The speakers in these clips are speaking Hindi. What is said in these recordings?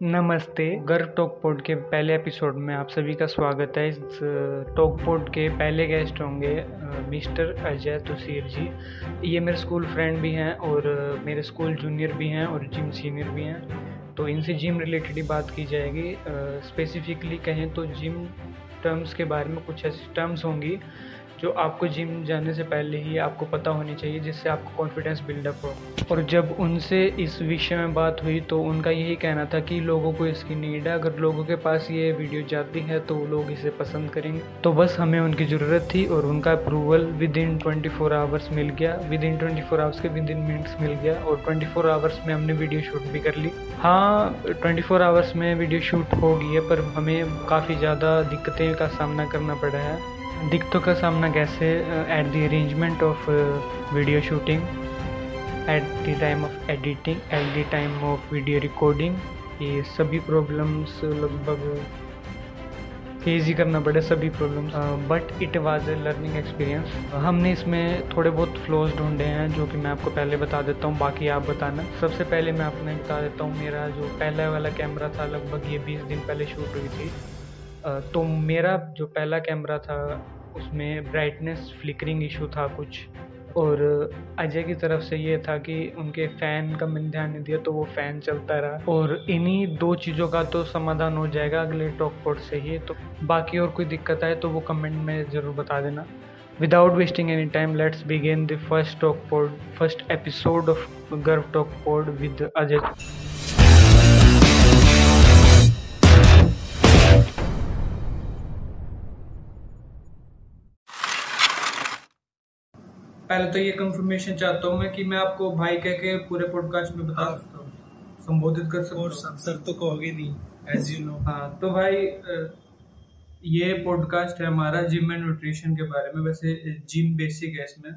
नमस्ते। गर्व टॉक पोड के पहले एपिसोड में आप सभी का स्वागत है। इस टॉक पोड के पहले गेस्ट होंगे मिस्टर अजय तुसीर जी। ये मेरे स्कूल फ्रेंड भी हैं और मेरे स्कूल जूनियर भी हैं और जिम सीनियर भी हैं। तो इनसे जिम रिलेटेड ही बात की जाएगी। स्पेसिफिकली कहें तो जिम टर्म्स के बारे में कुछ ऐसी टर्म्स होंगी जो आपको जिम जाने से पहले ही आपको पता होनी चाहिए, जिससे आपको कॉन्फिडेंस बिल्डअप हो। और जब उनसे इस विषय में बात हुई तो उनका यही कहना था कि लोगों को इसकी नीड है। अगर लोगों के पास ये वीडियो जाती है तो लोग इसे पसंद करेंगे। तो बस हमें उनकी ज़रूरत थी और उनका approval within twenty four hours मिल गया। Within twenty four hours के विद इन मिनट्स मिल गया। और ट्वेंटी फोर आवर्स में हमने वीडियो शूट भी कर ली। हाँ ट्वेंटी फोर आवर्स में वीडियो शूट हो गई है, पर हमें काफ़ी ज़्यादा दिक्कतें का सामना करना पड़ा है। दिक्कतों का सामना कैसे at the arrangement of video shooting at the time of editing at the time of video recording ये सभी प्रॉब्लम्स लगभग फेस ही करना पड़े सभी problems but it was a learning experience हमने इसमें थोड़े बहुत फ्लोज ढूंढे हैं, जो कि मैं आपको पहले बता देता हूँ, बाकी आप बताना। सबसे पहले मैं आपने बता देता हूँ, मेरा जो पहला वाला कैमरा था, लगभग ये बीस दिन पहले शूट हुई थी। तो मेरा जो पहला कैमरा था, उसमें ब्राइटनेस फ्लिकरिंग इशू था कुछ। और अजय की तरफ़ से ये था कि उनके फ़ैन का मैंने ध्यान नहीं दिया तो वो फ़ैन चलता रहा। और इन्हीं दो चीज़ों का तो समाधान हो जाएगा अगले टॉक पोर्ट से ही। तो बाकी और कोई दिक्कत आए तो वो कमेंट में ज़रूर बता देना। Without wasting any time let's begin the first talk port first episode of Garv talk port with Ajay पहले तो ये कंफर्मेशन चाहता हूँ मैं कि मैं आपको भाई कह के पूरे पॉडकास्ट में बता सकता हूँ। संबोधित कर सकता हूँ। सर तो कहोगे नहीं एज यू नो हाँ तो भाई ये पॉडकास्ट है हमारा जिम एंड न्यूट्रिशन के बारे में। वैसे जिम बेसिक है इसमें।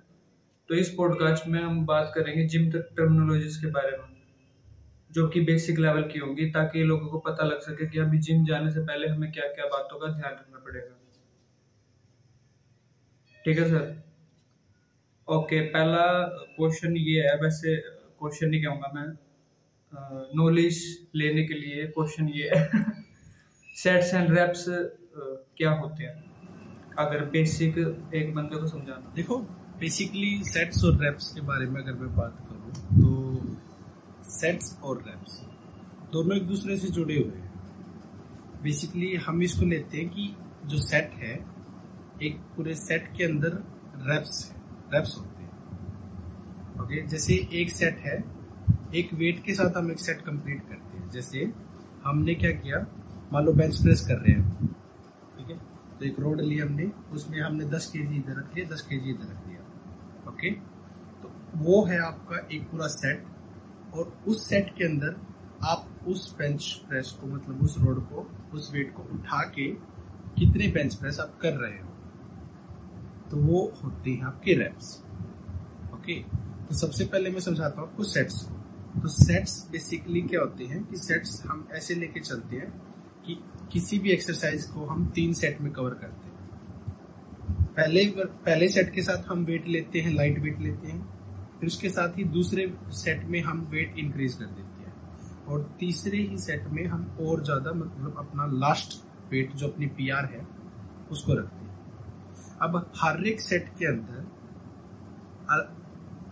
तो इस पॉडकास्ट में हम बात करेंगे जिम टर्मिनोलॉजीज के बारे में जो कि बेसिक लेवल की होंगी ताकि लोगों को पता लग सके कि अभी जिम जाने से पहले हमें क्या क्या बातों का ध्यान रखना पड़ेगा। ठीक है सर ओके पहला क्वेश्चन ये है, वैसे क्वेश्चन नहीं कहूँगा मैं। नॉलेज लेने के लिए क्वेश्चन ये है। सेट्स एंड रेप्स क्या होते हैं? अगर बेसिक एक बंदे को समझाना। देखो बेसिकली सेट्स और रेप्स के बारे में अगर मैं बात करूँ तो सेट्स और रेप्स दोनों एक दूसरे से जुड़े हुए हैं। बेसिकली हम इसको लेते हैं कि जो सेट है, एक पूरे सेट के अंदर रेप्स है। रेप्स होते हैं। ओके जैसे एक सेट है, एक वेट के साथ हम एक सेट कंप्लीट करते हैं। जैसे हमने क्या किया? मान लो बेंच प्रेस कर रहे हैं। ठीक है? तो एक रोड लिया हमने। उसमें हमने 10 के जी इधर रख लिया दस के जी इधर रख दिया। ओके तो वो है आपका एक पूरा सेट और उस सेट के अंदर आप उस बेंच प्रेस को मतलब उस रोड को, उस वेट को उठा के कितने बेंच प्रेस आप कर रहे हो? तो वो होते हैं आपके रैप्स ओके तो सबसे पहले मैं समझाता हूँ आपको सेट्स तो सेट्स बेसिकली क्या होते हैं कि सेट्स हम ऐसे लेके चलते हैं कि किसी भी एक्सरसाइज को हम तीन सेट में कवर करते हैं. पहले पहले सेट के साथ हम वेट लेते हैं लाइट वेट लेते हैं. फिर उसके साथ ही दूसरे सेट में हम वेट इंक्रीज कर देते हैं. और तीसरे ही सेट में हम और ज़्यादा मतलब अपना लास्ट वेट जो अपनी पीआर है, उसको रखते हैं. अब हर एक सेट के अंदर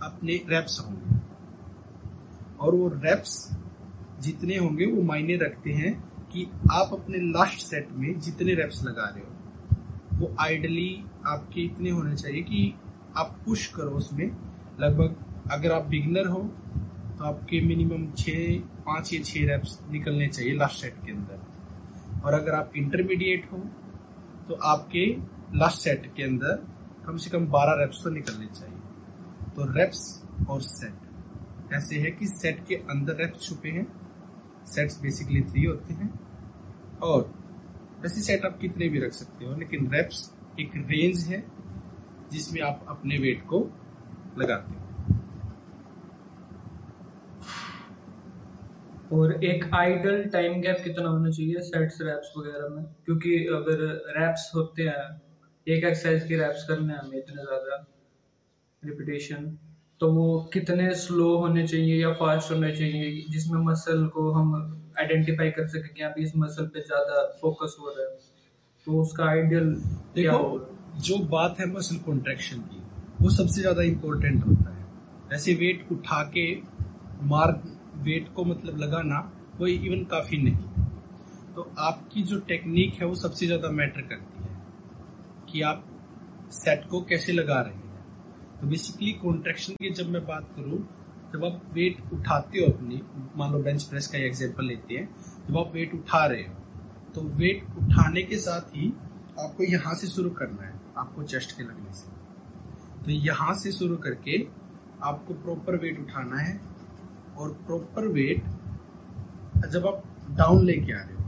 अपने रेप्स होंगे। और वो रेप्स जितने होंगे वो मायने रखते हैं कि आप अपने लास्ट सेट में जितने रेप्स लगा रहे हो, वो आइडली आपके इतने होने चाहिए कि आप पुश करो उसमें। लगभग अगर आप बिगनर हो तो आपके मिनिमम छ पाँच या छह रेप्स निकलने चाहिए लास्ट सेट के अंदर। और अगर आप इंटरमीडिएट हो तो आपके लास्ट सेट के अंदर कम से कम बारह रेप्स तो निकलने चाहिए। तो रेप्स और सेट ऐसे है कि सेट के अंदर रेप्स छुपे हैं। सेट्स बेसिकली थ्री होते हैं। और वैसे सेट आप कितने भी रख सकते हो, लेकिन रेप्स एक रेंज है जिसमें आप अपने वेट को लगाते हो। और एक आइडल टाइम गैप कितना होना चाहिए सेट्स रैप्स वगैरह में? क्योंकि अगर रैप्स होते हैं एक एक्सरसाइज की रैप्स करने हमें इतने ज़्यादा। रिपीटेशन तो वो कितने स्लो होने चाहिए या फास्ट होने चाहिए जिसमें मसल को हम आइडेंटिफाई कर सके कि अभी इस मसल पे ज़्यादा फोकस हो रहा है। तो उसका आइडियल देखो जो बात है मसल कॉन्ट्रेक्शन की वो सबसे ज़्यादा इम्पोर्टेंट होता है। ऐसे वेट उठा के मार वेट को मतलब लगाना वो इवन काफ़ी नहीं। तो आपकी जो टेक्निक है वो सबसे ज़्यादा मैटर करती है। कि आप सेट को कैसे लगा रहे हैं। तो बेसिकली कॉन्ट्रेक्शन की जब मैं बात करूँ, जब आप वेट उठाते हो अपनी, मान लो बेंच प्रेस का एग्जांपल लेते हैं, जब आप वेट उठा रहे हो तो वेट उठाने के साथ ही आपको यहाँ से शुरू करना है, आपको चेस्ट के लगने से। तो यहाँ से शुरू करके आपको प्रॉपर वेट उठाना है और प्रॉपर वेट जब आप डाउन लेके आ रहे हो,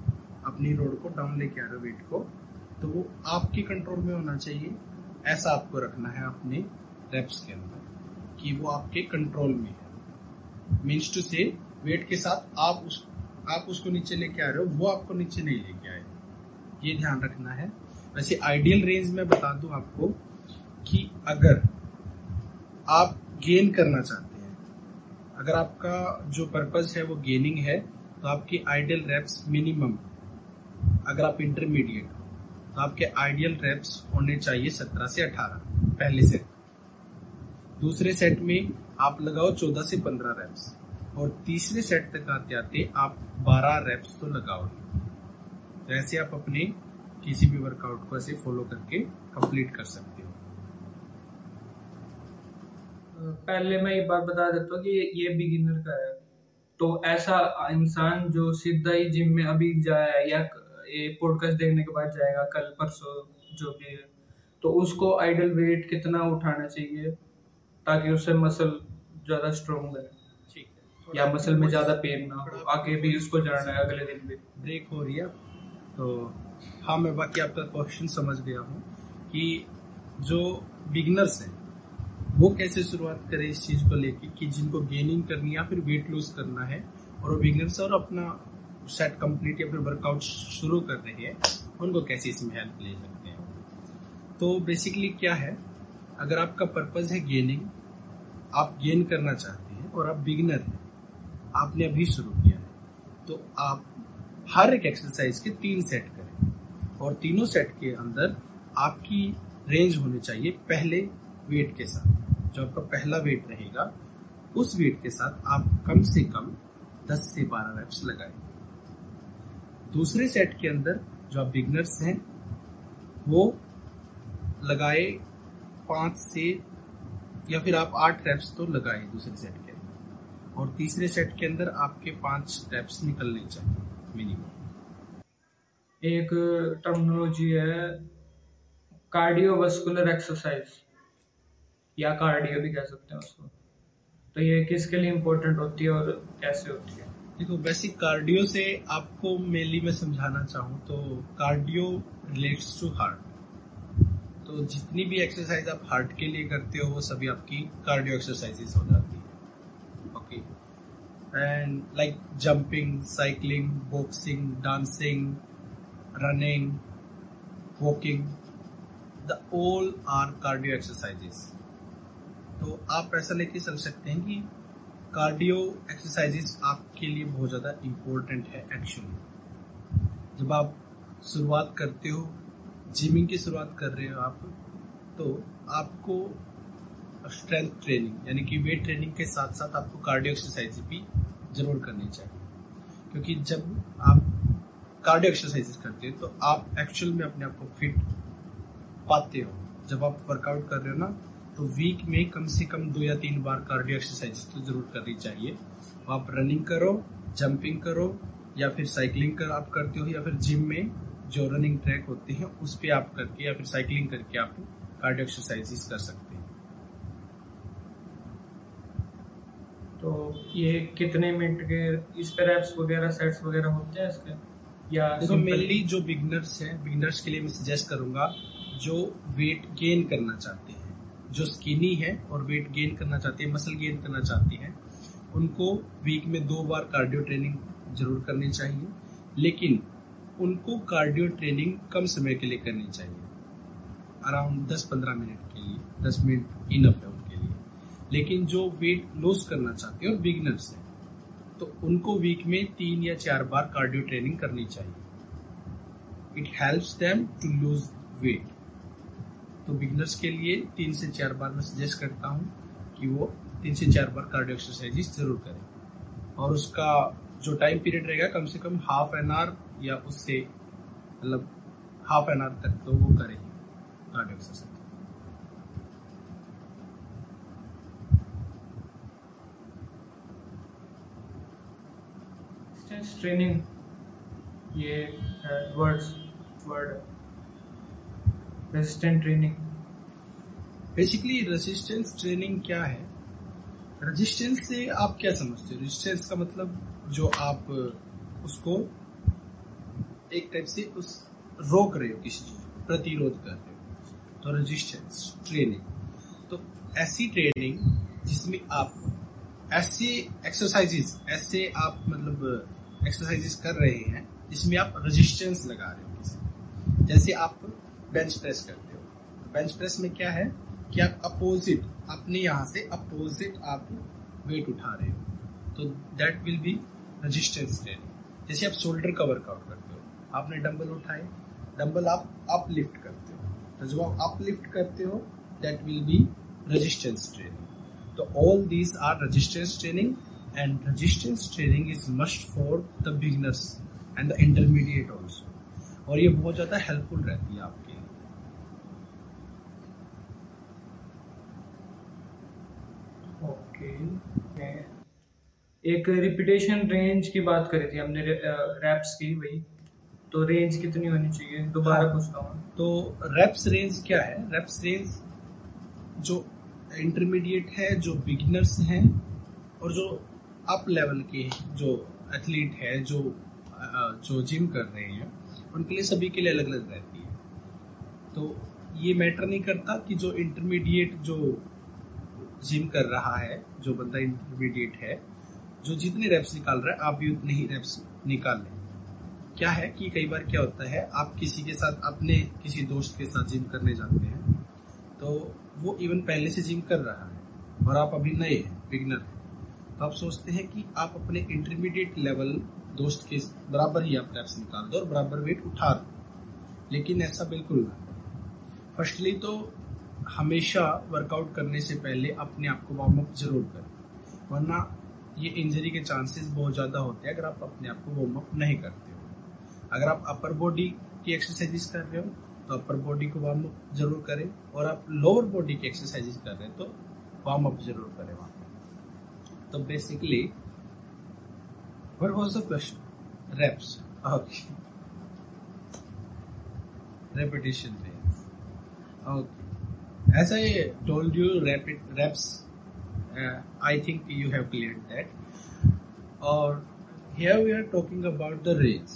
अपनी रोड को डाउन लेके आ रहे हो वेट को तो वो आपके कंट्रोल में होना चाहिए। ऐसा आपको रखना है अपने रेप्स के अंदर कि वो आपके कंट्रोल में है। मीन्स टू से वेट के साथ आप उस, आप उसको नीचे लेके आ रहे हो, वो आपको नीचे नहीं लेके आए। ये ध्यान रखना है। वैसे आइडियल रेंज में बता दूँ आपको कि अगर आप गेन करना चाहते हैं, अगर आपका जो पर्पज है वो गेनिंग है तो आपकी आइडियल रेप्स मिनिमम अगर आप इंटरमीडिएट तो आपके आइडियल रेप्स होने चाहिए सत्रह से अठारह, पहले सेट दूसरे सेट में आप लगाओ चौदह से पंद्रह रैप्स और तीसरे सेट तक आते आते आप बारह रैप्स तो लगाओगे। तो ऐसे आप अपने किसी भी वर्कआउट को ऐसे फॉलो करके कंप्लीट कर सकते हो। पहले मैं ये बात बता देता हूँ कि ये बिगिनर का है। तो ऐसा इंसान जो सीधा ही जिम में अभी जाए या ये पॉडकास्ट देखने के बाद जाएगा कल परसों जो भी है। तो उसको आइडल वेट कितना उठाना चाहिए ताकि उससे मसल ज़्यादा स्ट्रॉन्ग बने ठीक है। या मसल में ज़्यादा पेन ना हो। आगे भी उसको जाना है अगले दिन भी। ब्रेक हो रही है। तो हाँ मैं बाकी आपका क्वेश्चन समझ गया हूँ कि जो बिगनर्स हैं वो कैसे शुरुआत करें इस चीज़ को लेके कि जिनको गेनिंग करनी है या फिर वेट लूज करना है और वो बिगनर्स और अपना सेट कंप्लीट या फिर वर्कआउट शुरू कर रहे हैं, उनको कैसे इसमें हेल्प ले सकते हैं? तो बेसिकली क्या है, अगर आपका पर्पज है गेनिंग आप गेन करना चाहते हैं और आप बिगिनर हैं, आपने अभी शुरू किया है तो आप हर एक एक्सरसाइज के तीन सेट करें। और तीनों सेट के अंदर आपकी रेंज होनी चाहिए पहले वेट के साथ। जो आपका पहला वेट रहेगा, उस वेट के साथ आप कम से कम 10 से 12 रेप्स लगाए। दूसरे सेट के अंदर जो आप बिगनर्स हैं, वो लगाए पाँच से, या फिर आप आठ रैप्स तो लगाए दूसरे सेट के। अंदर और तीसरे सेट के अंदर आपके पाँच रैप्स निकलने चाहिए मिनिमम एक टर्मिनोलॉजी है कार्डियोवास्कुलर एक्सरसाइज या कार्डियो भी कह सकते हैं उसको। तो ये किसके लिए इम्पोर्टेंट होती है और कैसे होती है? देखो बेसिक कार्डियो से आपको मेनली मैं समझाना चाहूँ तो कार्डियो रिलेट्स टू हार्ट तो जितनी भी एक्सरसाइज आप हार्ट के लिए करते हो, वो सभी आपकी कार्डियो एक्सरसाइजेस हो जाती है. Okay and like jumping cycling boxing dancing running walking the all are cardio exercises तो आप ऐसा लेके चल सकते हैं कि कार्डियो एक्सरसाइजेस आपके लिए बहुत ज़्यादा इम्पोर्टेंट है एक्चुअली जब आप शुरुआत करते हो जिमिंग की शुरुआत कर रहे हो आप तो आपको स्ट्रेंथ ट्रेनिंग यानी कि वेट ट्रेनिंग के साथ साथ आपको कार्डियो एक्सरसाइज भी ज़रूर करनी चाहिए। क्योंकि जब आप कार्डियो एक्सरसाइज करते हो तो आप एक्चुअल में अपने आप को फिट पाते हो। जब आप वर्कआउट कर रहे हो ना तो वीक में कम से कम दो या तीन बार कार्डियो एक्सरसाइज तो ज़रूर करनी चाहिए। आप रनिंग करो जंपिंग करो या फिर साइकिलिंग कर आप करते हो या फिर जिम में जो रनिंग ट्रैक होते हैं उस पर आप करके या फिर साइकिलिंग करके आप कार्डियो एक्सरसाइजेस कर सकते हैं। तो ये कितने मिनट के इस पर एप्स वगैरह सेट्स वगैरह होते हैं इसके? या देखो मेनली जो बिगनर्स हैं बिगनर्स के लिए मैं सजेस्ट करूँगा जो वेट गेन करना चाहते हैं। जो स्किनी है और वेट गेन करना चाहते हैं मसल गेन करना चाहते हैं, उनको वीक में दो बार कार्डियो ट्रेनिंग ज़रूर करनी चाहिए, लेकिन उनको कार्डियो ट्रेनिंग कम समय के लिए करनी चाहिए। अराउंड 10-15 मिनट के लिए 10 मिनट इनफ है उनके लिए। लेकिन जो वेट लॉस करना चाहते हैं और बिगनर्स हैं तो उनको वीक में तीन या चार बार कार्डियो ट्रेनिंग करनी चाहिए। It helps them to lose weight तो बिगनर्स के लिए तीन से चार बार मैं सजेस्ट करता हूँ कि वो तीन से चार बार कार्डियो एक्सरसाइज ज़रूर करें। और उसका जो टाइम पीरियड रहेगा, कम से कम हाफ़ एन आवर या उससे मतलब हाफ़ एन आवर तक तो वो करें कार्डियो एक्सरसाइज ट्रेनिंग ये words word resistant training basically resistance training क्या है? रेजिस्टेंस से आप क्या समझते हो? रेजिस्टेंस का मतलब जो आप, उसको एक टाइप से उस, रोक रहे हो किसी चीज़ प्रतिरोध कर रहे हो। तो रेजिस्टेंस ट्रेनिंग तो ऐसी ट्रेनिंग जिसमें आप, ऐसे एक्सरसाइजेस ऐसे आप मतलब एक्सरसाइजेस कर रहे हैं, जिसमें आप रेजिस्टेंस लगा रहे हो जैसे आप बेंच प्रेस करते हो। बेंच प्रेस में क्या है कि आप अपोजिट, अपने यहाँ से अपोजिट आप वेट उठा रहे हो। तो that will be resistance training जैसे आप शोल्डर का वर्कआउट करते हो। आपने डंबल उठाए। डंबल आप अप लिफ्ट करते हो। तो जब आप अप लिफ्ट करते हो that will be resistance training तो all these are resistance training and resistance training is must for the beginners and the intermediate also और ये बहुत ज़्यादा हेल्पफुल रहती है आपके एक रिपीटेशन रेंज की बात करी थी हमने रैप्स की वही तो रेंज कितनी होनी चाहिए? दोबारा हाँ, पूछता हूँ। तो रैप्स रेंज क्या है? रैप्स रेंज जो इंटरमीडिएट है जो बिगिनर्स हैं और जो अप लेवल के जो एथलीट है जो जो जिम कर रहे हैं उनके लिए सभी के लिए अलग अलग रहती है। तो ये मैटर नहीं करता कि जो इंटरमीडिएट जो जिम कर रहा है, जो बंदा इंटरमीडिएट है, जो जितने रेप्स निकाल रहा है, आप भी उतने ही रेप्स निकाल लें। क्या है कि कई बार क्या होता है, आप किसी के साथ अपने किसी दोस्त के साथ जिम करने जाते हैं तो वो इवन पहले से जिम कर रहा है, और आप अभी नए हैं बिगनर हैं तो आप सोचते हैं कि आप अपने इंटरमीडिएट लेवल दोस्त के बराबर ही आप रेप्स निकाल दो और बराबर वेट उठा दो। लेकिन ऐसा बिल्कुल ना फर्स्टली तो हमेशा वर्कआउट करने से पहले अपने आप को वार्म अप ज़रूर करें वरना ये इंजरी के चांसेस बहुत ज़्यादा होते हैं अगर आप अपने आप को वार्म अप नहीं करते हो अगर आप अपर बॉडी की एक्सरसाइजेस कर रहे हो तो अपर बॉडी को वार्म अप ज़रूर करें और आप लोअर बॉडी की एक्सरसाइजेस कर रहे हैं तो वार्म अप ज़रूर करें वहाँ So basically, what was the question? Reps. Okay. Repetition range. Okay. As I told you, rapid reps. Uh, I think you have cleared that. Or here we are talking about the range.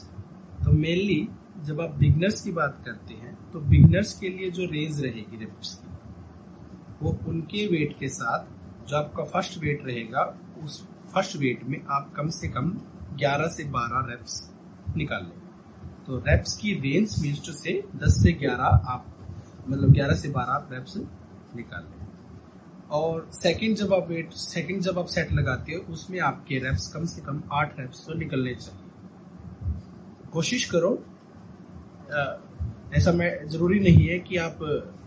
तो मेनली जब आप बिगनर्स की बात करते हैं तो बिगनर्स के लिए जो रेंज रहेगी रेप्स की वो उनके वेट के साथ जो आपका फ़र्स्ट वेट रहेगा उस फ़र्स्ट वेट में आप कम से कम 11 से 12 रेप्स निकाल लें तो रेप्स की रेंज मीन्स टू से 10 से 11 आप मतलब 11 से 12 आप रेप्स निकाल लें। और सेकंड जब आप वेट सेकंड जब आप सेट लगाते हो, उसमें आपके रेप्स कम से कम आठ रेप्स तो निकलने चाहिए। कोशिश करो ऐसा मैं, ज़रूरी नहीं है कि आप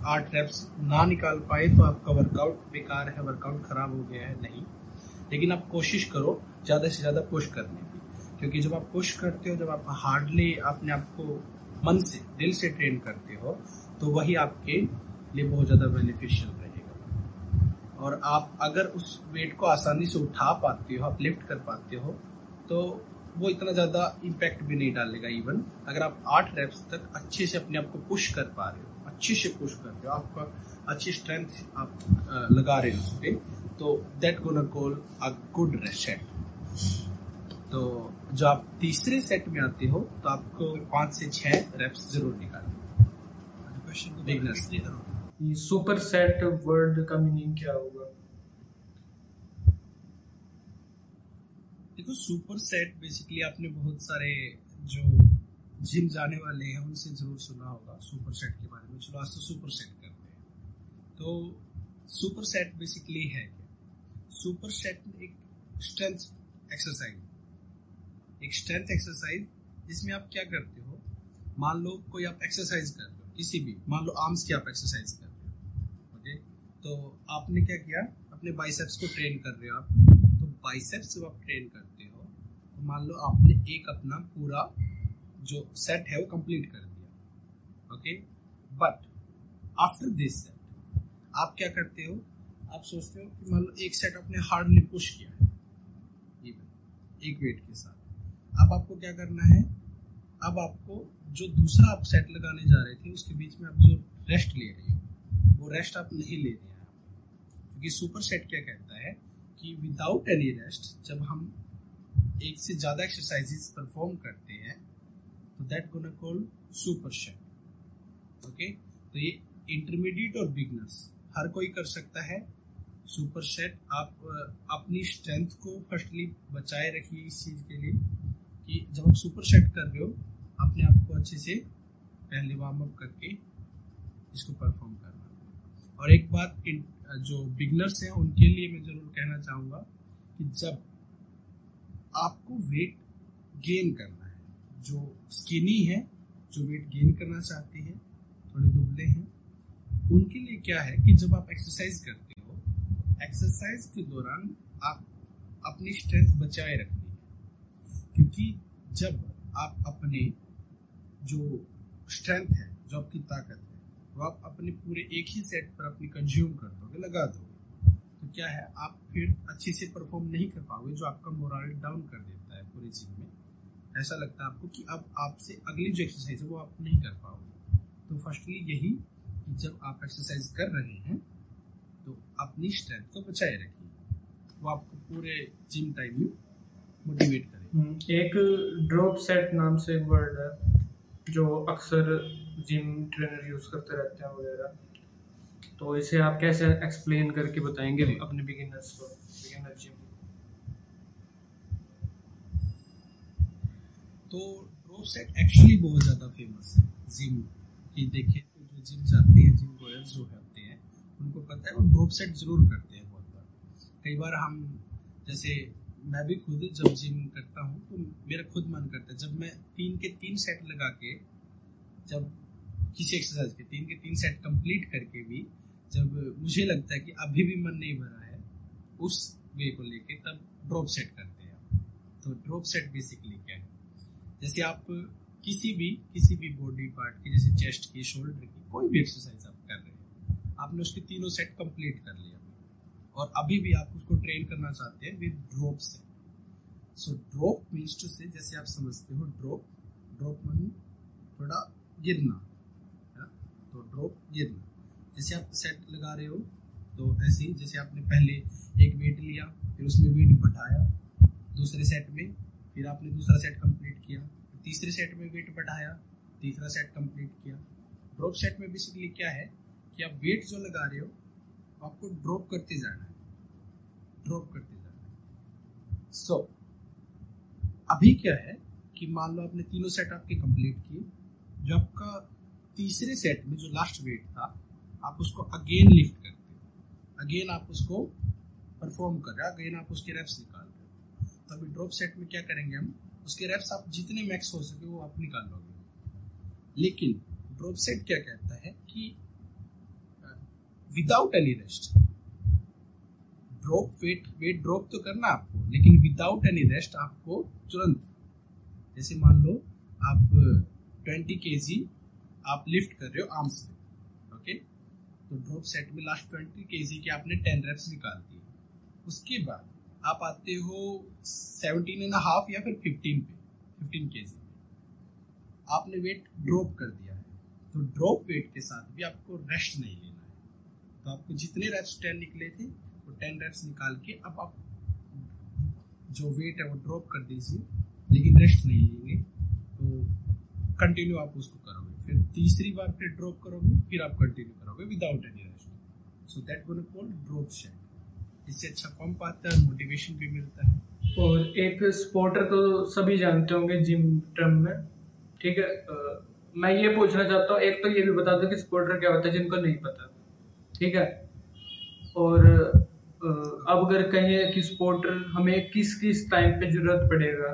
आठ रेप्स ना निकाल पाए तो आपका वर्कआउट बेकार है वर्कआउट खराब हो गया है, नहीं। लेकिन आप कोशिश करो ज़्यादा से ज़्यादा पुश करने की। क्योंकि जब आप पुश करते हो, जब आप हार्डली अपने आप को मन से, दिल से ट्रेन करते हो तो वही आपके लिए बहुत ज़्यादा बेनिफिशियल रहेगा। और आप अगर उस वेट को आसानी से उठा पाते हो, आप लिफ्ट कर पाते हो तो वो इतना ज़्यादा इम्पैक्ट भी नहीं डालेगा इवन अगर आप आठ रेप्स तक अच्छे से अपने आप को पुश कर पा रहे हो, अच्छे से पुश कर रहे हो, आपका अच्छी स्ट्रेंथ आप लगा रहे हो उस पर तो that gonna call a good set तो जब आप तीसरे सेट में आते हो तो आपको पाँच से छह रेप्स ज़रूर निकालने सुपर सेट वर्ड का मीनिंग क्या होगा? देखो सुपर सेट बेसिकली आपने बहुत सारे जो जिम जाने वाले हैं उनसे ज़रूर सुना होगा सुपर सेट के बारे में। चलो आज तो सुपर सेट करते हैं। तो सुपर सेट बेसिकली है सुपर सेट एक स्ट्रेंथ एक्सरसाइज एक स्ट्रेंथ एक्सरसाइज जिसमें आप क्या करते हो? मान लो कोई आप एक्सरसाइज कर किसी भी मान लो आर्म्स की आप एक्सरसाइज कर रहे हो ओके तो आपने क्या किया? अपने बाइसेप्स को ट्रेन कर रहे हो आप। तो बाइसेप्स जब आप ट्रेन करते हो तो मान लो आपने एक अपना पूरा जो सेट है वो कंप्लीट कर दिया okay but after this set आप क्या करते हो? आप सोचते हो कि मान लो एक सेट आपने हार्डली पुश किया है एक वेट के साथ। अब आपको क्या करना है? अब आपको जो दूसरा आप सेट लगाने जा रहे थे, उसके बीच में आप जो रेस्ट ले रहे हो, वो रेस्ट आप नहीं ले रहे हैं। क्योंकि सुपर सेट क्या कहता है कि विदाउट एनी रेस्ट जब हम एक से ज़्यादा एक्सरसाइजेस परफॉर्म करते हैं तो that gonna call super set okay तो ये इंटरमीडिएट और बिगनर्स हर कोई कर सकता है। सुपर सेट आप, अपनी स्ट्रेंथ को फर्स्टली बचाए रखिए इस चीज़ के लिए। कि जब आप सुपर सेट कर रहे हो, अपने आप को अच्छे से पहले वार्म अप करके इसको परफॉर्म करना। और एक बात जो बिगनर्स हैं, उनके लिए मैं ज़रूर कहना चाहूँगा कि जब आपको वेट गेन करना है, जो स्किनी है, जो वेट गेन करना चाहते हैं, थोड़े दुबले हैं, उनके लिए क्या है कि जब आप एक्सरसाइज करते हो एक्सरसाइज के दौरान आप अपनी स्ट्रेंथ बचाए रखनी है। क्योंकि जब आप अपने जो स्ट्रेंथ है, जो आपकी ताकत है, वो आप अपने पूरे एक ही सेट पर अपनी कंज्यूम कर दोगे, लगा दोगे तो क्या है, आप फिर अच्छे से परफॉर्म नहीं कर पाओगे, जो आपका मोरल डाउन कर देता है पूरे जिम में। ऐसा लगता है आपको कि अब आपसे अगली जो एक्सरसाइज है, वो आप नहीं कर पाओगे। तो फर्स्टली यही कि जब आप एक्सरसाइज कर रहे हैं तो अपनी स्ट्रेंथ को बचाए रखिए। वो आपको पूरे जिम टाइम में मोटिवेट करे। हम्म, एक ड्रॉप सेट नाम से एक वर्ड है जो अक्सर जिम ट्रेनर यूज़ करते रहते हैं वगैरह। तो इसे आप कैसे एक्सप्लेन करके बताएँगे अपने बिगिनर्स को बिगिनर जिम तो ड्रॉप सेट एक्चुअली बहुत ज़्यादा फ़ेमस है जिम की देखें तो जो जिम जाते हैं जिम गोयर्स जो होते हैं उनको पता है वो ड्रॉप सेट ज़रूर करते हैं बहुत बार। कई बार हम जैसे मैं भी खुद जब जिम करता हूँ तो मेरा खुद मन करता है। जब मैं तीन के तीन सेट लगा के, जब किसी एक्सरसाइज के तीन के तीन सेट कंप्लीट करके भी, जब मुझे लगता है कि अभी भी मन नहीं भरा है, उस वे को लेके तब ड्रॉप सेट करते हैं तो ड्रॉप सेट बेसिकली क्या है? जैसे आप किसी भी किसी भी बॉडी पार्ट की, जैसे चेस्ट की शोल्डर की, कोई भी एक्सरसाइज आप कर रहे हैं, आपने उसके तीनों सेट कंप्लीट कर लिया। और अभी भी आप उसको ट्रेन करना चाहते हैं विद ड्रॉप से। सो ड्रॉप मीन्स टू से जैसे आप समझते हो ड्रॉप ड्रॉप मान थोड़ा गिरना, है तो ड्रॉप गिरना। जैसे आप सेट लगा रहे हो तो ऐसे ही जैसे आपने पहले एक वेट लिया, फिर उसमें वेट बढ़ाया, दूसरे सेट में, फिर आपने दूसरा सेट कंप्लीट किया, तीसरे सेट में वेट बढ़ाया, तीसरा सेट कंप्लीट किया। ड्रॉप सेट में बेसिकली क्या है कि आप वेट जो लगा रहे हो आपको ड्रॉप करते जाना है। ड्रॉप करते जाना है। सो so, अभी क्या है कि मान लो आपने तीनों सेट आपके कंप्लीट किए जो आपका तीसरे सेट में जो लास्ट वेट था आप उसको अगेन लिफ्ट करते हो। अगेन आप उसको परफॉर्म कर रहे हो अगेन आप उसके रेप्स निकाल रहे हो। तो अभी ड्रॉप सेट में क्या करेंगे हम? उसके रेप्स आप जितने मैक्स हो सके वो आप निकाल लोगे। लेकिन ड्रॉप सेट क्या कहता है कि without any rest drop weight weight drop तो करना आपको, लेकिन विदाउट एनी रेस्ट आपको तुरंत, जैसे मान लो, आप ट्वेंटी के जी आप लिफ्ट कर रहे हो आर्म से ओके तो ड्रॉप सेट में लास्ट ट्वेंटी के जी के आपने टेन रेप्स निकाल दिए। उसके बाद आप आते हो सेवनटीन एंड हाफ़ या फिर फिफ्टीन पे फिफ्टीन के जी आपने वेट ड्रॉप कर दिया है। तो ड्रॉप वेट के साथ भी आपको रेस्ट नहीं लेना। तो आपको जितने रेप्स टेन निकले थे, वो टेन रेप्स निकाल के अब आप जो वेट है वो ड्रॉप कर दीजिए, लेकिन रेस्ट नहीं लेंगे। तो कंटिन्यू आप उसको करोगे। फिर तीसरी बार फिर ड्रॉप करोगे, फिर आप कंटिन्यू करोगे without any rest so that gonna called drop set इससे अच्छा पंप आता है मोटिवेशन भी मिलता है। और एक स्पोर्टर तो सभी जानते होंगे जिम टर्म में। ठीक है? मैं ये पूछना चाहता हूँ, एक तो ये भी बता दो कि स्पोर्टर क्या होता है, जिनको नहीं पता। ठीक है? और अब अगर कहें कि स्पोर्टर हमें किस किस टाइम पे ज़रूरत पड़ेगा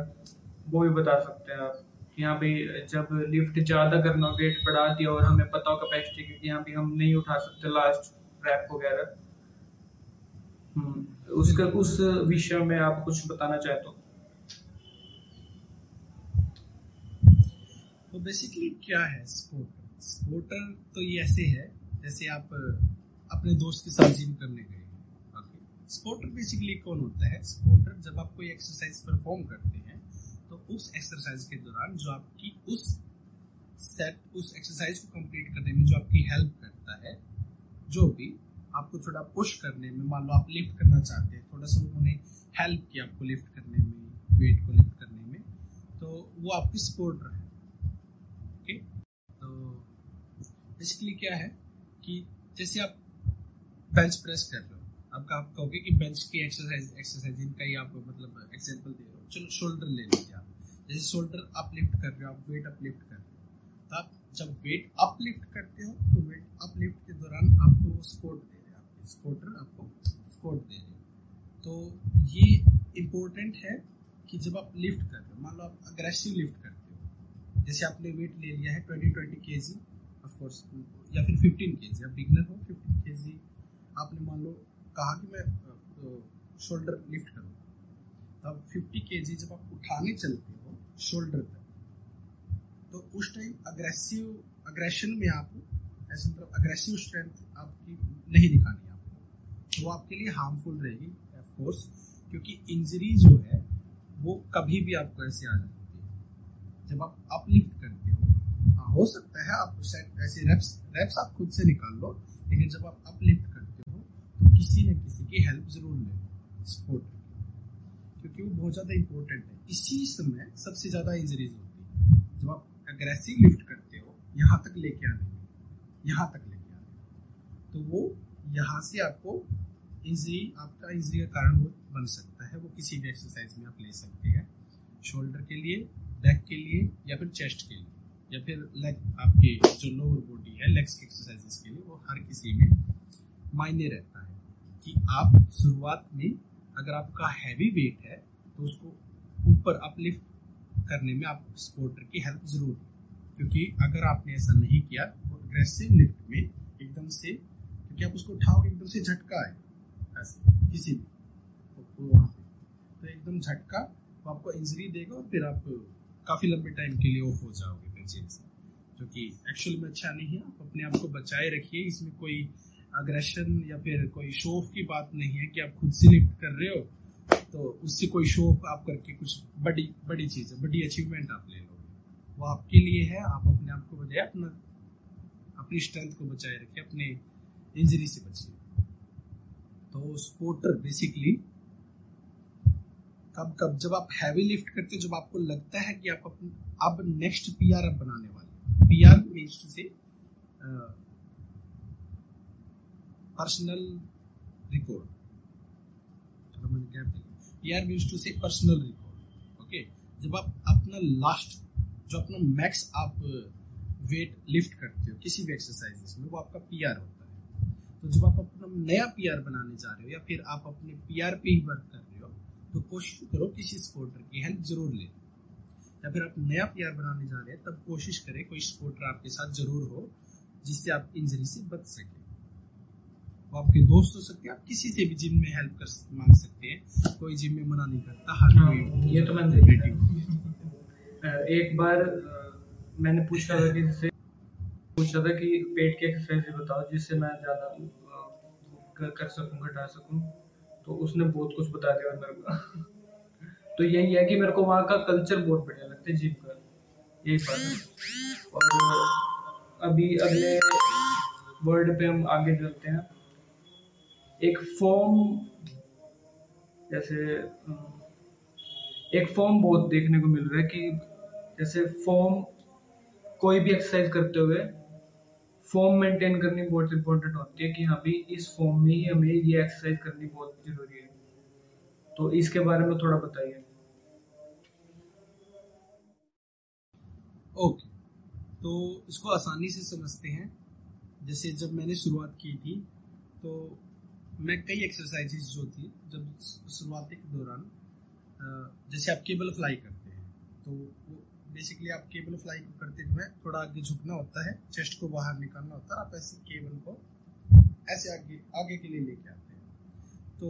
वो भी बता सकते हैं आप। यहाँ पे जब लिफ्ट ज़्यादा करना वेट बढ़ा दिया और हमें पता हो कैपेसिटी की यहाँ पे हम नहीं उठा सकते लास्ट रैप वगैरह हम्म, उसका उस विषय में आप कुछ बताना चाहते हो तो बेसिकली क्या है स्पोर्टर स्पोर्टर तो ये ऐसे है जैसे आप अपने दोस्त के साथ जिम करने गए। स्पोर्टर बेसिकली कौन होता है? स्पोर्टर जब आप कोई एक्सरसाइज परफॉर्म करते हैं तो उस एक्सरसाइज के दौरान जो आपकी उस सेट उस एक्सरसाइज को कंप्लीट करने में जो आपकी हेल्प करता है, जो भी आपको थोड़ा पुश करने में, मान लो आप लिफ्ट करना चाहते हैं, थोड़ा सा उन्होंने हेल्प किया आपको लिफ्ट करने में वेट को लिफ्ट करने में तो वो आपकी सपोर्टर है। ओके तो बेसिकली क्या है कि जैसे आप बेंच प्रेस कर रहे हो। आपका आप कहोगे कि बेंच की एक्सरसाइज एक्सरसाइज इनका ही आप मतलब एग्ज़ाम्पल दे रहे हो। चलो शोल्डर ले लीजिए आप। जैसे शोल्डर अप लिफ्ट कर रहे हो, आप वेट अप लिफ्ट कर रहे हो। तो आप जब वेट अप लिफ्ट करते हो तो वेट अप लिफ्ट के दौरान आपको वो सपोर्ट दे रहे हैं आपके। सपोर्टर आपको स्पोर्ट दे रहे हैं। तो ये इम्पोर्टेंट है कि जब आप लिफ्ट कर रहे हो, मान लो आप अग्रेसिव लिफ्ट करते हो। जैसे आपने वेट ले लिया है ट्वेंटी ट्वेंटी के जी ऑफकोर्स या फिर फिफ्टीन के जी आप बिगनर हो फिफ्टीन के जी आपने मान लो कहा कि मैं शोल्डर लिफ्ट करूँ। तब फिफ्टी के जी जब आप उठाने चलते हो शोल्डर तक तो उस टाइम अग्रेसिव अग्रेशन में आप, ऐसे मतलब अग्रेसिव स्ट्रेंथ आपकी नहीं दिखानी आपको। तो वो आपके लिए हार्मफुल रहेगी ऑफकोर्स क्योंकि इंजरी जो है, वो कभी भी आपको ऐसे आ जाती है। जब आप अपलिफ्ट करते हो हाँ हो सकता है आप ऐसे रेप्स रेप्स आप खुद से निकाल लो, लेकिन जब आप अपलिफ्ट किसी न किसी की हेल्प ज़रूर लें सपोर्ट क्योंकि वो बहुत ज़्यादा इंपॉर्टेंट है। इसी समय सबसे ज़्यादा इंजरीज होती है। जब आप अग्रेसिव लिफ्ट करते हो, यहाँ तक लेके आने में, यहाँ तक लेके आने तो वो यहाँ से आपको इंजरी आपका इंजरी का कारण वो बन सकता है। वो किसी भी एक्सरसाइज में आप ले सकते हैं। शोल्डर के लिए बैक के लिए, या फिर चेस्ट के लिए, या फिर लेग आपके जो लोअर बॉडी है लेग्स के एक्सरसाइजेस के लिए, वो हर किसी में मायने रहता है। कि आप शुरुआत में अगर आपका हैवी वेट है तो उसको ऊपर अपलिफ्ट करने में आप सपोर्टर की हेल्प ज़रूर क्योंकि अगर आपने ऐसा नहीं किया तो अग्रेसिव लिफ्ट में एकदम से, क्योंकि आप उसको उठाओगे, एकदम से झटका है। ऐसे, किसी भी तो वहाँ तो एकदम झटका तो आपको इंजरी देगा और फिर आप काफ़ी लंबे टाइम के लिए ऑफ़ हो जाओगे फिर जिम से। जो कि एक्चुअल में अच्छा नहीं है, आप अपने आप को बचाए रखिए, इसमें कोई अग्रेशन या फिर कोई शो ऑफ़ की बात नहीं है कि आप खुद से लिफ्ट कर रहे हो तो उससे कोई शो ऑफ़ आप करके कुछ बड़ी बड़ी चीज़ है, बड़ी अचीवमेंट आप ले लोगे। वो आपके लिए है, आप अपने आप को बचाए अपना, अपनी स्ट्रेंथ को बचाए रखिए अपने इंजरी से बचिए। तो स्पोर्टर बेसिकली कब कब, जब आप हैवी लिफ्ट करते हो, जब आपको लगता है कि आप अब नेक्स्ट पीआर अब बनाने वाले PR means to say personal record चलो मैंने क्या PR means to say personal record okay जब आप अपना लास्ट जो अपना मैक्स आप वेट लिफ्ट करते हो, किसी भी एक्सरसाइज में, वो आपका पीआर होता है। तो जब आप अपना नया पीआर बनाने जा रहे हो या फिर आप अपने पीआर पे ही वर्क कर रहे हो तो कोशिश करो किसी स्पोर्टर की हेल्प ज़रूर ले। या फिर आप नया पीआर बनाने जा रहे हैं, तब कोशिश करें कोई स्पोर्टर आपके साथ ज़रूर हो, जिससे आप इंजरी से बच सके। वो आपके दोस्त हो सकते हैं आप किसी से भी जिम में हेल्प कर मांग सकते हैं। कोई जिम में मना नहीं करता हर हाँ, कोई ये तो मैंने एक बार मैंने पूछा था कि जैसे पूछा था कि पेट की एक्सरसाइज बताओ जिससे मैं ज़्यादा कर सकूँ घटा सकूँ। तो उसने बहुत कुछ बता दिया मेरे को। तो यही है कि मेरे को वहाँ का कल्चर बहुत बढ़िया लगता है जिम का। यही बात और अभी अगले वर्ड पे हम आगे चलते हैं। एक फॉर्म जैसे, एक फॉर्म बहुत देखने को मिल रहा है कि जैसे फॉर्म कोई भी एक्सरसाइज करते हुए फॉर्म मेंटेन करनी बहुत इंपॉर्टेंट होती है कि हाँ भी इस फॉर्म में ही हमें ये एक्सरसाइज करनी बहुत ज़रूरी है। तो इसके बारे में थोड़ा बताइए। ओके। तो इसको आसानी से समझते हैं। जैसे जब मैंने शुरुआत की थी तो मैं कई एक्सरसाइजेस जो थी जब शुरुआती के दौरान जैसे आप केबल फ्लाई करते हैं तो वो बेसिकली आप केबल फ्लाई को करते हुए थोड़ा आगे झुकना होता है चेस्ट को बाहर निकालना होता है, आप ऐसे केबल को ऐसे आगे आगे के लिए लेके आते हैं। तो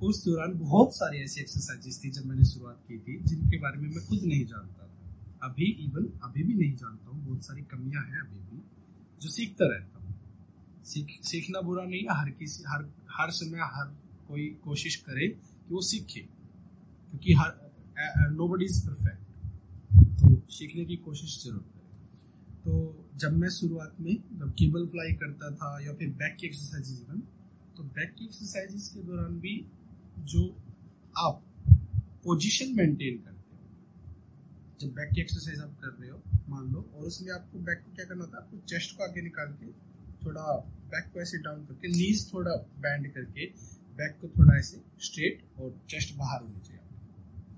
उस दौरान बहुत सारी ऐसी एक्सरसाइजेस थी जब मैंने शुरुआत की थी, जिनके बारे में मैं खुद नहीं जानता था। अभी इवन अभी भी नहीं जानता हूँ, बहुत सारी कमियाँ हैं अभी भी, जो सीखता रहता हूँ। सीख, सीखना बुरा नहीं है, हर किसी, हर हर समय हर कोई कोशिश करे कि वो सीखे, क्योंकि हर नो बडी इज़ परफेक्ट तो सीखने की कोशिश ज़रूर करें। तो जब मैं शुरुआत में जब केबल फ्लाई करता था या फिर बैक की एक्सरसाइजेज इवन तो बैक की एक्सरसाइजेज के दौरान भी जो आप पोजीशन मेंटेन करते हो, जब बैक की एक्सरसाइज आप कर रहे हो, मान लो, और उसमें आपको बैक को क्या करना होता है, आपको चेस्ट को आगे निकाल के थोड़ा बैक को ऐसे डाउन करके नीज थोड़ा बैंड करके बैक को थोड़ा ऐसे स्ट्रेट और चेस्ट बाहर होनी चाहिए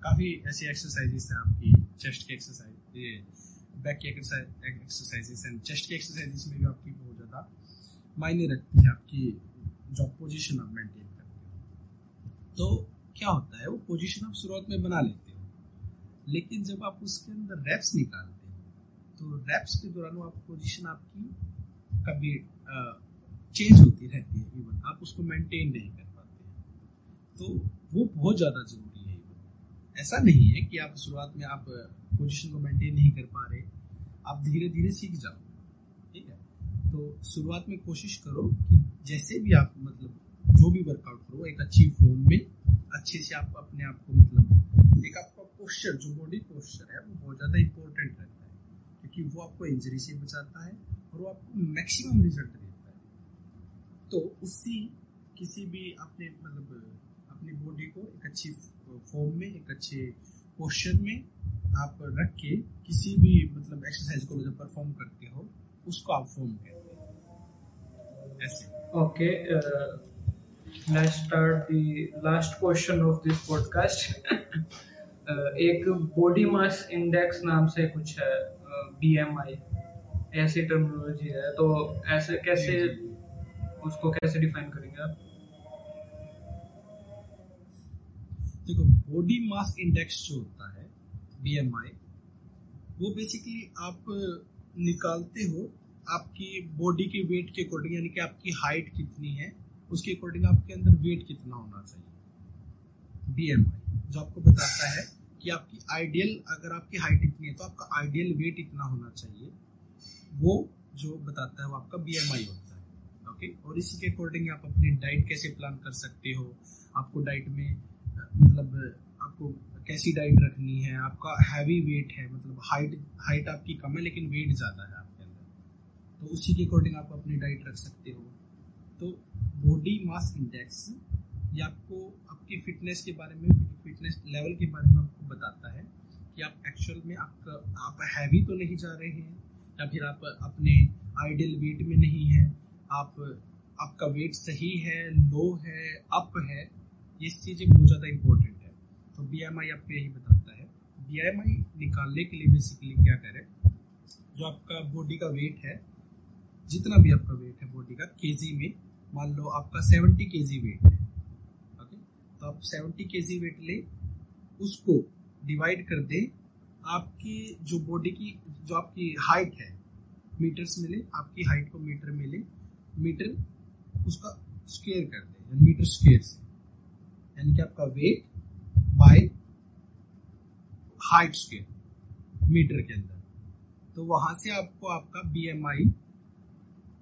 काफ़ी ऐसी एक्सरसाइजेस हैं आपकी चेस्ट की एक्सरसाइज बैक की एक्सरसाइजेस एंड चेस्ट की एक्सरसाइजेस में भी आपकी बहुत ज़्यादा मायने रखती है आपकी जो पोजिशन आप मेंटेन तो क्या होता है, वो पोजिशन आप शुरुआत में बना लेते हो, लेकिन जब आप उसके अंदर रैप्स निकालते हो तो रैप्स के दौरान वो आप पोजीशन आपकी कभी चेंज होती रहती है इवन आप उसको मेंटेन नहीं कर पाते तो वो बहुत ज़्यादा ज़रूरी है इवन ऐसा नहीं है कि आप शुरुआत में आप पोजीशन को मेंटेन नहीं कर पा रहे। आप धीरे धीरे सीख जाओ। ठीक है? तो शुरुआत में कोशिश करो कि जैसे भी आप मतलब जो भी वर्कआउट करो, एक अच्छी फॉर्म में अच्छे से आप अपने आप को मतलब एक आपका पोस्चर जो बॉडी पोस्चर है, वो बहुत ज़्यादा इंपॉर्टेंट रहता है। क्योंकि वो आपको इंजरी से बचाता है और वो आपको मैक्सिमम रिज़ल्ट देता है तो उससे किसी भी अपने मतलब अपनी बॉडी को एक अच्छी फॉर्म में, एक अच्छे पोस्चर में आप रख के किसी भी मतलब एक्सरसाइज को जब परफॉर्म करते हो, उसको आप फॉर्म कहते हैं। ऐसे। Okay uh... let's start the last question of this podcast. एक बॉडी मास इंडेक्स नाम से कुछ है बी एम आई ऐसी टर्मिनोलॉजी है तो ऐसे कैसे उसको कैसे डिफाइन करेंगे आप? देखो बॉडी मास इंडेक्स जो होता है बीएमआई वो बेसिकली आप निकालते हो आपकी बॉडी के वेट के अकॉर्डिंग यानी कि आपकी हाइट कितनी है उसके अकॉर्डिंग आपके अंदर वेट कितना होना चाहिए। बीएमआई जो आपको बताता है कि आपकी आइडियल अगर आपकी हाइट इतनी है तो आपका आइडियल वेट इतना होना चाहिए। वो जो बताता है वो आपका बीएमआई होता है ओके और इसी के अकॉर्डिंग आप अपनी डाइट कैसे प्लान कर सकते हो? आपको डाइट में मतलब आपको कैसी डाइट रखनी है? आपका हैवी वेट है मतलब हाइट हाइट आपकी कम है, लेकिन वेट ज़्यादा है आपके अंदर। तो उसी के अकॉर्डिंग आप अपनी डाइट रख सकते हो। तो बॉडी मास इंडेक्स ये आपको, आपकी फिटनेस के बारे में फिटनेस लेवल के बारे में आपको बताता है कि आप एक्चुअल में आपका, आप हैवी तो नहीं जा रहे हैं या फिर आप अपने आइडियल वेट में नहीं हैं, आप, आपका वेट सही है लो है अप है, ये चीज़ें बहुत ज़्यादा इंपॉर्टेंट है। तो बी एम आई आपको यही बताता है। बी एम आई निकालने के लिए बेसिकली क्या करें? जो आपका बॉडी का वेट है, जितना भी आपका वेट है बॉडी का केजी में, मान लो आपका सेवेंटी के वेट है ओके तो आप सेवेंटी के वेट ले, उसको डिवाइड कर दे आपकी जो बॉडी की, जो आपकी हाइट है मीटर्स में ले आपकी हाइट को मीटर में ले मीटर उसका स्केयर कर दे मीटर स्केयर से। यानी कि आपका weight by height square meter के अंदर। तो वहाँ से आपको आपका B M I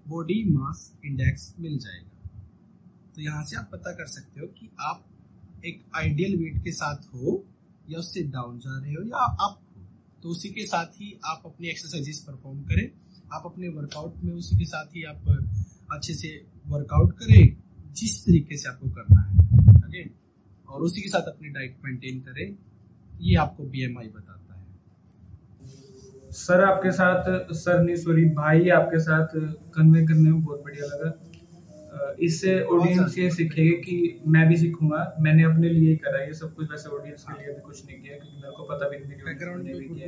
body mass index मिल जाएगा। तो यहाँ से आप पता कर सकते हो कि आप एक आइडियल वेट के साथ हो या उससे डाउन जा रहे हो या हो तो उसी के साथ ही आप अपनी एक्सरसाइजेस परफॉर्म करें। आप अपने वर्कआउट में उसी के साथ ही आप, अच्छे से वर्कआउट करें, जिस तरीके से आपको करना है। ओके और उसी के साथ अपनी डाइट मेंटेन करें। ये आपको बीएमआई बताता है। सर, आपके साथ, सर नहीं सॉरी भाई आपके साथ कन्वे करने में बहुत बढ़िया लगा। इससे ऑडियंस ये सीखेगी कि मैं भी सीखूँगा। मैंने अपने लिए ही करा ये सब कुछ वैसे ऑडियंस के लिए भी कुछ नहीं किया क्योंकि मेरे को पता भी नहीं बैकग्राउंड में भी किया।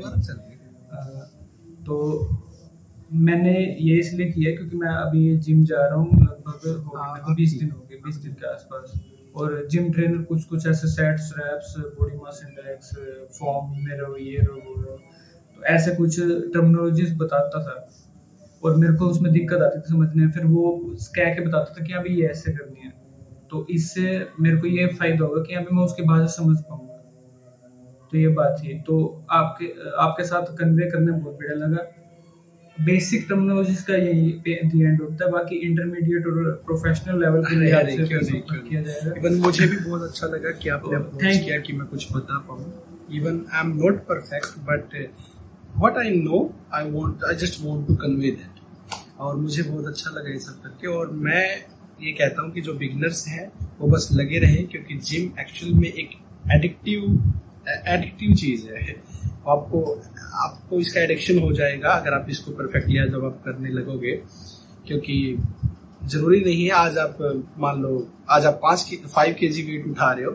तो मैंने ये इसलिए किया क्योंकि मैं अभी जिम जा रहा हूँ लगभग बीस दिन हो गए बीस दिन के आसपास। और जिम ट्रेनर कुछ कुछ ऐसे sets reps body mass index form में रहो ये रहो वो। रहो तो ऐसे कुछ टर्मिनोलॉजीज बताता था। और मेरे को उसमें दिक्कत आती थी समझने में। फिर वो कह के बताता था कि अभी ये ऐसे करनी है। तो इससे मेरे को ये फ़ायदा होगा कि अभी मैं उसकी भाषा समझ पाऊँगा। तो ये बात थी। तो आपके आपके साथ कन्वे करने में बहुत बढ़िया लगा। बेसिक टर्मिनोलॉजीज का यही दी एंड होता है। बाकी इंटरमीडिएट और प्रोफेशनल लेवल के लिए आपसे किया जाएगा। इवन मुझे भी बहुत अच्छा लगा कि आपने अप्रोच किया कि मैं कुछ बता पाऊँ। Even I am not perfect but what I know I want I just want to convey that और मुझे बहुत अच्छा लगा ये सब करके। और मैं ये कहता हूँ कि जो बिगनर्स हैं, वो बस लगे रहें, क्योंकि जिम एक्चुअल में एक एडिक्टिव एडिक्टिव चीज़ है। आपको आपको इसका एडिक्शन हो जाएगा अगर आप इसको परफेक्ट परफेक्टली जब आप करने लगोगे। क्योंकि ज़रूरी नहीं है, आज आप, मान लो, आज आप पाँच फाइव के जी वेट उठा रहे हो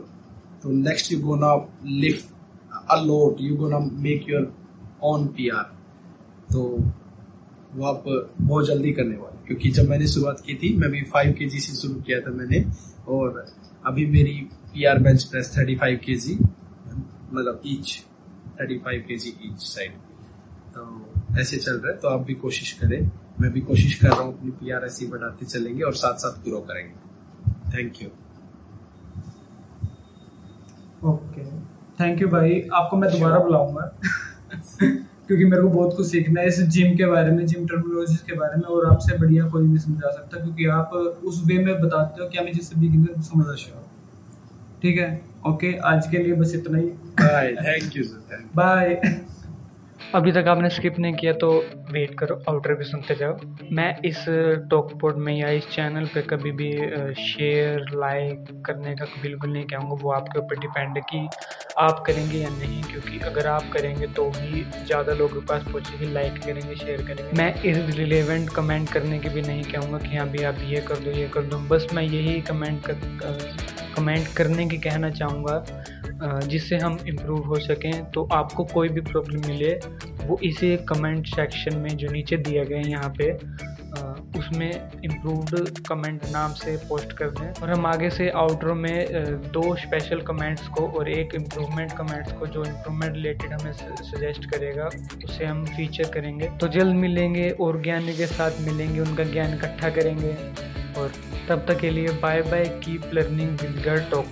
तो next you gonna lift a load you gonna make your own P R तो वो आप बहुत जल्दी करने वाले क्योंकि जब मैंने शुरुआत की थी मैं भी फाइव के जी से शुरू किया था मैंने। और अभी मेरी P R bench press thirty five K G मतलब ईच थर्टी फाइव के जी ईच साइड तो ऐसे चल रहा है। तो आप भी कोशिश करें। मैं भी कोशिश कर रहा हूँ अपनी पी आर ऐसी बढ़ाते चलेंगे और साथ साथ ग्रो करेंगे। Thank you okay thank you भाई। आपको मैं दोबारा बुलाऊँगा। क्योंकि मेरे को बहुत कुछ सीखना है इस जिम के बारे में जिम टर्मोलॉजी के बारे में और आपसे बढ़िया कोई नहीं समझा सकता क्योंकि आप उस वे में बताते हो कि हमें जिससे बिगिनर समझ ठीक है? ओके आज के लिए बस इतना ही। Bye thank you sir bye अभी तक आपने स्किप नहीं किया तो वेट करो आउटर भी सुनते जाओ। मैं इस टॉक पोड में या इस चैनल पे कभी भी शेयर लाइक करने का बिल्कुल नहीं कहूँगा। वो आपके ऊपर डिपेंड है कि आप करेंगे या नहीं, क्योंकि अगर आप करेंगे तो भी ज़्यादा लोगों के पास पहुँचेगी लाइक करेंगे शेयर करेंगे। मैं इस रिलेवेंट कमेंट करने की भी नहीं कहूँगा कि हाँ भी आप ये कर दो, ये कर दो। बस मैं यही कमेंट कर कमेंट करने की कहना चाहूँगा जिससे हम इम्प्रूव हो सकें तो आपको कोई भी प्रॉब्लम मिले, वो इसी कमेंट सेक्शन में जो नीचे दिया गया है यहाँ पे उसमें इम्प्रूव्ड कमेंट नाम से पोस्ट कर दें। और हम आगे से आउटरो में दो स्पेशल कमेंट्स को और एक इम्प्रूवमेंट कमेंट्स को, जो इम्प्रूवमेंट रिलेटेड हमें सजेस्ट करेगा, उसे हम फीचर करेंगे। तो जल्द मिलेंगे, और ज्ञानी के साथ मिलेंगे, उनका ज्ञान इकट्ठा करेंगे, और तब तक के लिए bye bye keep learning with Garv talk